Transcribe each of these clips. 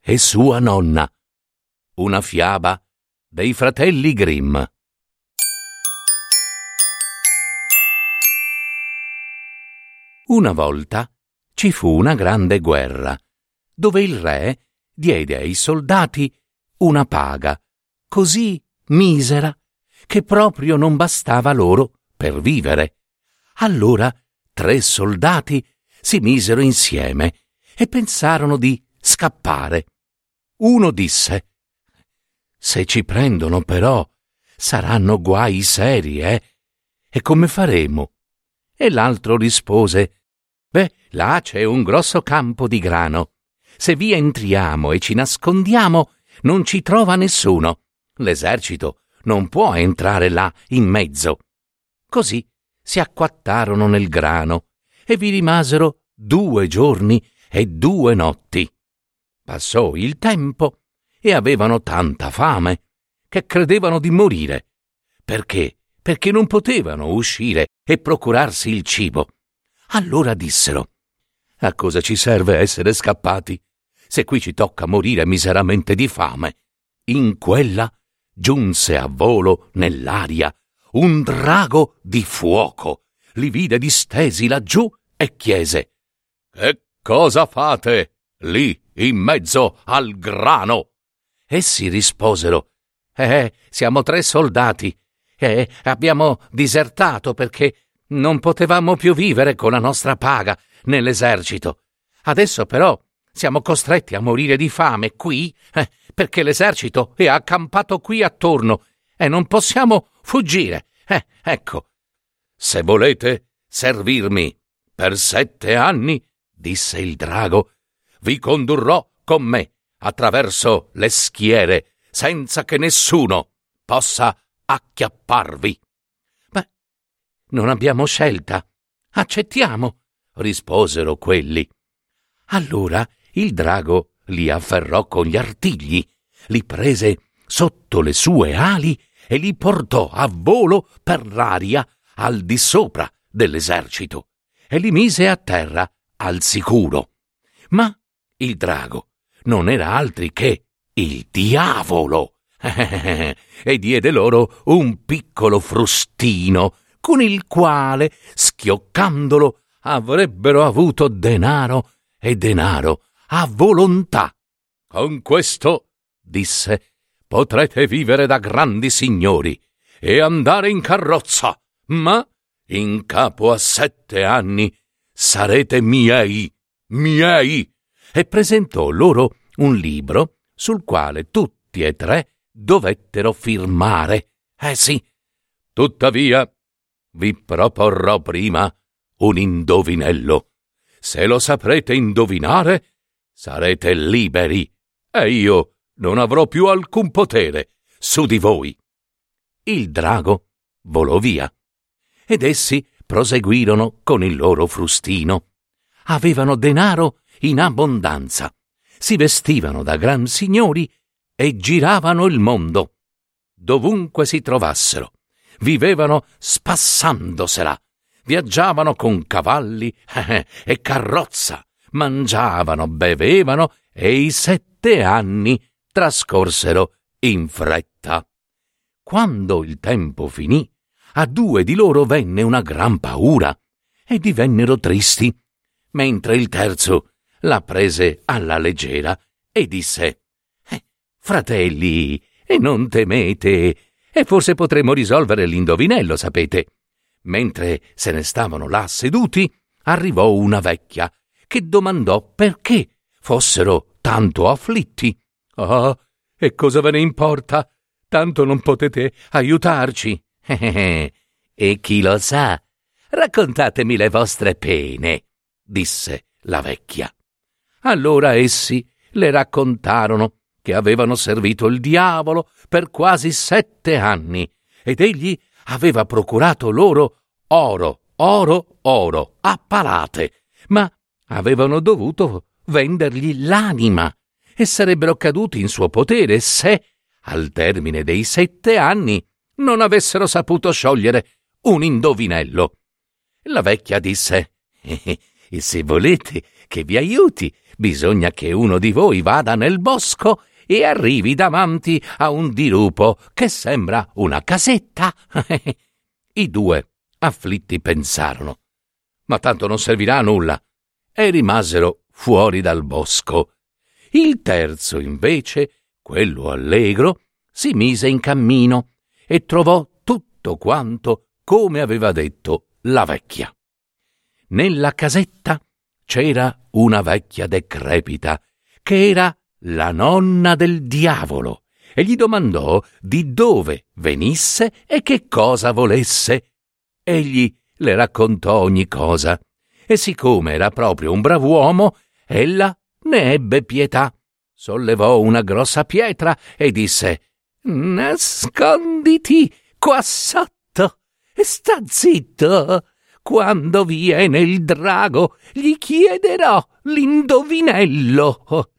e sua nonna. Una fiaba dei fratelli Grimm. Una volta ci fu una grande guerra, dove il re diede ai soldati una paga così misera che proprio non bastava loro per vivere. Allora tre soldati si misero insieme e pensarono di scappare. Uno disse Se ci prendono però saranno guai seri, eh? E come faremo? E l'altro rispose Beh, là c'è un grosso campo di grano. Se vi entriamo e ci nascondiamo, non ci trova nessuno. L'esercito non può entrare là in mezzo. Così si acquattarono nel grano e vi rimasero due giorni e due notti. Passò il tempo e avevano tanta fame che credevano di morire. Perché? Perché non potevano uscire e procurarsi il cibo. Allora dissero A cosa ci serve essere scappati? Se qui ci tocca morire miseramente di fame. In quella giunse a volo nell'aria un drago di fuoco. Li vide distesi laggiù e chiese Che cosa fate lì in mezzo al grano? Essi risposero Eh, siamo tre soldati e abbiamo disertato perché non potevamo più vivere con la nostra paga nell'esercito. Adesso però siamo costretti a morire di fame qui eh, perché l'esercito è accampato qui attorno e non possiamo fuggire. Eh, ecco. Se volete servirmi per sette anni, disse il drago, vi condurrò con me attraverso le schiere senza che nessuno possa acchiapparvi. Ma non abbiamo scelta. Accettiamo, risposero quelli. Allora il drago li afferrò con gli artigli, li prese sotto le sue ali e li portò a volo per l'aria al di sopra dell'esercito e li mise a terra al sicuro. Ma il drago non era altri che il diavolo e diede loro un piccolo frustino con il quale, schioccandolo, avrebbero avuto denaro e denaro a volontà. Con questo, disse, potrete vivere da grandi signori e andare in carrozza, ma in capo a sette anni sarete miei, miei. E presentò loro un libro sul quale tutti e tre dovettero firmare. Eh sì. Tuttavia, vi proporrò prima un indovinello. Se lo saprete indovinare, sarete liberi e io non avrò più alcun potere su di voi. Il drago volò via ed essi proseguirono con il loro frustino. Avevano denaro in abbondanza, si vestivano da gran signori e giravano il mondo. Dovunque si trovassero, vivevano spassandosela, viaggiavano con cavalli e carrozza, mangiavano, bevevano e i sette anni trascorsero in fretta. Quando il tempo finì, a due di loro venne una gran paura e divennero tristi, mentre il terzo la prese alla leggera e disse eh, Fratelli, e non temete, e forse potremo risolvere l'indovinello, sapete. Mentre se ne stavano là seduti, arrivò una vecchia che domandò perché fossero tanto afflitti. Ah, e cosa ve ne importa? Tanto non potete aiutarci. e chi lo sa? Raccontatemi le vostre pene, disse la vecchia. Allora essi le raccontarono che avevano servito il diavolo per quasi sette anni, ed egli aveva procurato loro oro, oro, oro, a palate, ma avevano dovuto vendergli l'anima e sarebbero caduti in suo potere se, al termine dei sette anni, non avessero saputo sciogliere un indovinello. La vecchia disse e se volete che vi aiuti, bisogna che uno di voi vada nel bosco e arrivi davanti a un dirupo che sembra una casetta. I due, afflitti, pensarono. Ma tanto non servirà a nulla. E rimasero fuori dal bosco. Il terzo, invece, quello allegro, si mise in cammino e trovò tutto quanto come aveva detto la vecchia. Nella casetta c'era una vecchia decrepita, che era la nonna del diavolo, e gli domandò di dove venisse e che cosa volesse. Egli le raccontò ogni cosa, e siccome era proprio un brav'uomo, ella ne ebbe pietà, sollevò una grossa pietra e disse Nasconditi qua sotto e sta zitto. Quando viene il drago, gli chiederò l'indovinello.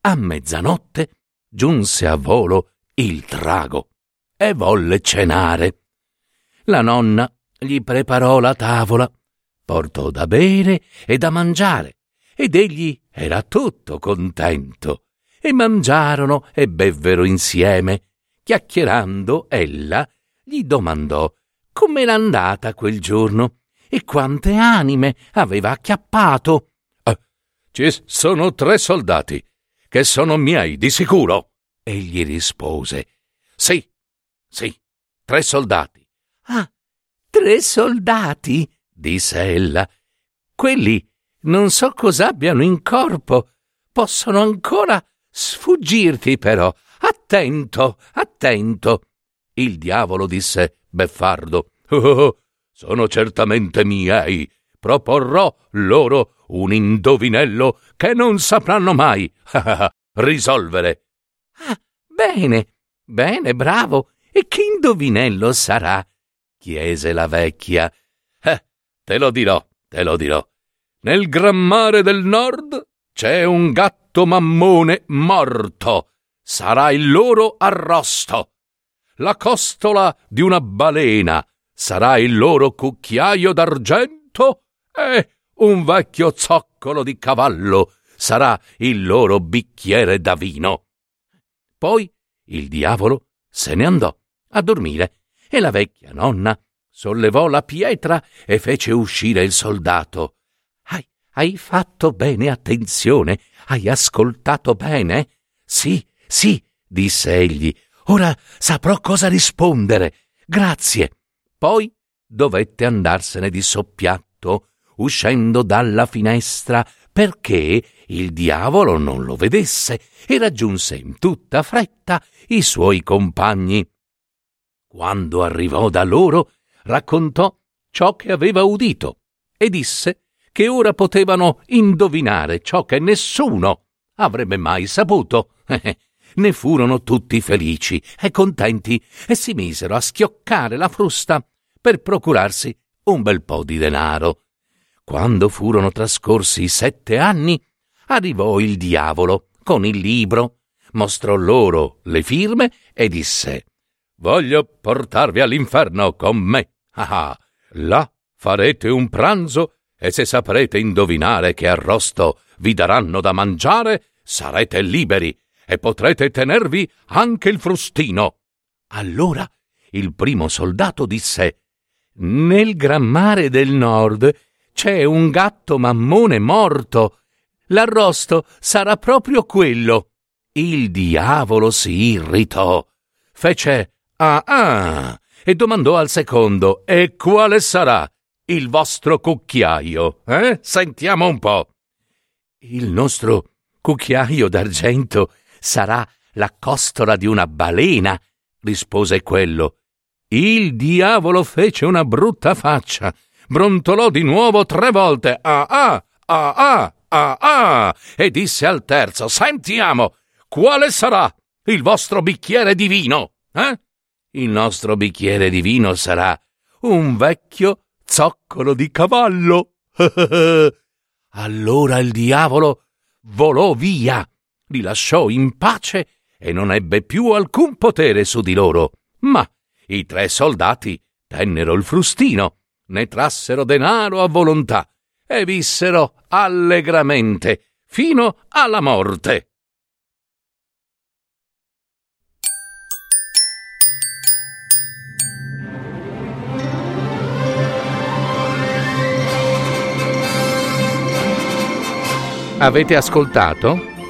A mezzanotte giunse a volo il drago e volle cenare. La nonna gli preparò la tavola, portò da bere e da mangiare, ed egli era tutto contento. E mangiarono e bevvero insieme. Chiacchierando, ella gli domandò com'era andata quel giorno e quante anime aveva acchiappato. Eh, ci sono tre soldati, che sono miei, di sicuro. Egli rispose. Sì, sì, tre soldati. Ah, tre soldati, disse ella. Quelli non so cosa abbiano in corpo. Possono ancora sfuggirti, però. Attento, attento. Il diavolo disse beffardo. Oh, oh, oh, sono certamente miei. Proporrò loro un indovinello che non sapranno mai risolvere. Ah, bene, bene, bravo. E che indovinello sarà? chiese la vecchia. Eh, te lo dirò, te lo dirò. Nel gran mare del nord c'è un gatto mammone morto. Sarà il loro arrosto la costola di una balena sarà il loro cucchiaio d'argento e un vecchio zoccolo di cavallo sarà il loro bicchiere da vino. Poi il diavolo se ne andò a dormire e la vecchia nonna sollevò la pietra e fece uscire il soldato. Hai, hai fatto bene attenzione? Hai ascoltato bene? Sì, sì, disse egli, Ora saprò cosa rispondere. Grazie. Poi dovette andarsene di soppiatto, uscendo dalla finestra, perché il diavolo non lo vedesse e raggiunse in tutta fretta i suoi compagni. Quando arrivò da loro, raccontò ciò che aveva udito e disse che ora potevano indovinare ciò che nessuno avrebbe mai saputo. ne furono tutti felici e contenti e si misero a schioccare la frusta per procurarsi un bel po' di denaro. Quando furono trascorsi sette anni, arrivò il diavolo con il libro, mostrò loro le firme e disse Voglio portarvi all'inferno con me. Ah, ah, là farete un pranzo e se saprete indovinare che arrosto vi daranno da mangiare, sarete liberi e potrete tenervi anche il frustino. Allora il primo soldato disse Nel gran mare del nord c'è un gatto mammone morto. L'arrosto sarà proprio quello. Il diavolo si irritò. Fece ah ah e domandò al secondo E quale sarà il vostro cucchiaio? Eh? Sentiamo un po'. Il nostro cucchiaio d'argento sarà la costola di una balena, rispose quello. Il diavolo fece una brutta faccia, brontolò di nuovo tre volte ah ah ah ah ah ah e disse al terzo Sentiamo, quale sarà il vostro bicchiere di vino? Eh? Il nostro bicchiere di vino sarà un vecchio zoccolo di cavallo. allora il diavolo volò via, li lasciò in pace e non ebbe più alcun potere su di loro. Ma i tre soldati tennero il frustino, ne trassero denaro a volontà e vissero allegramente fino alla morte. Avete ascoltato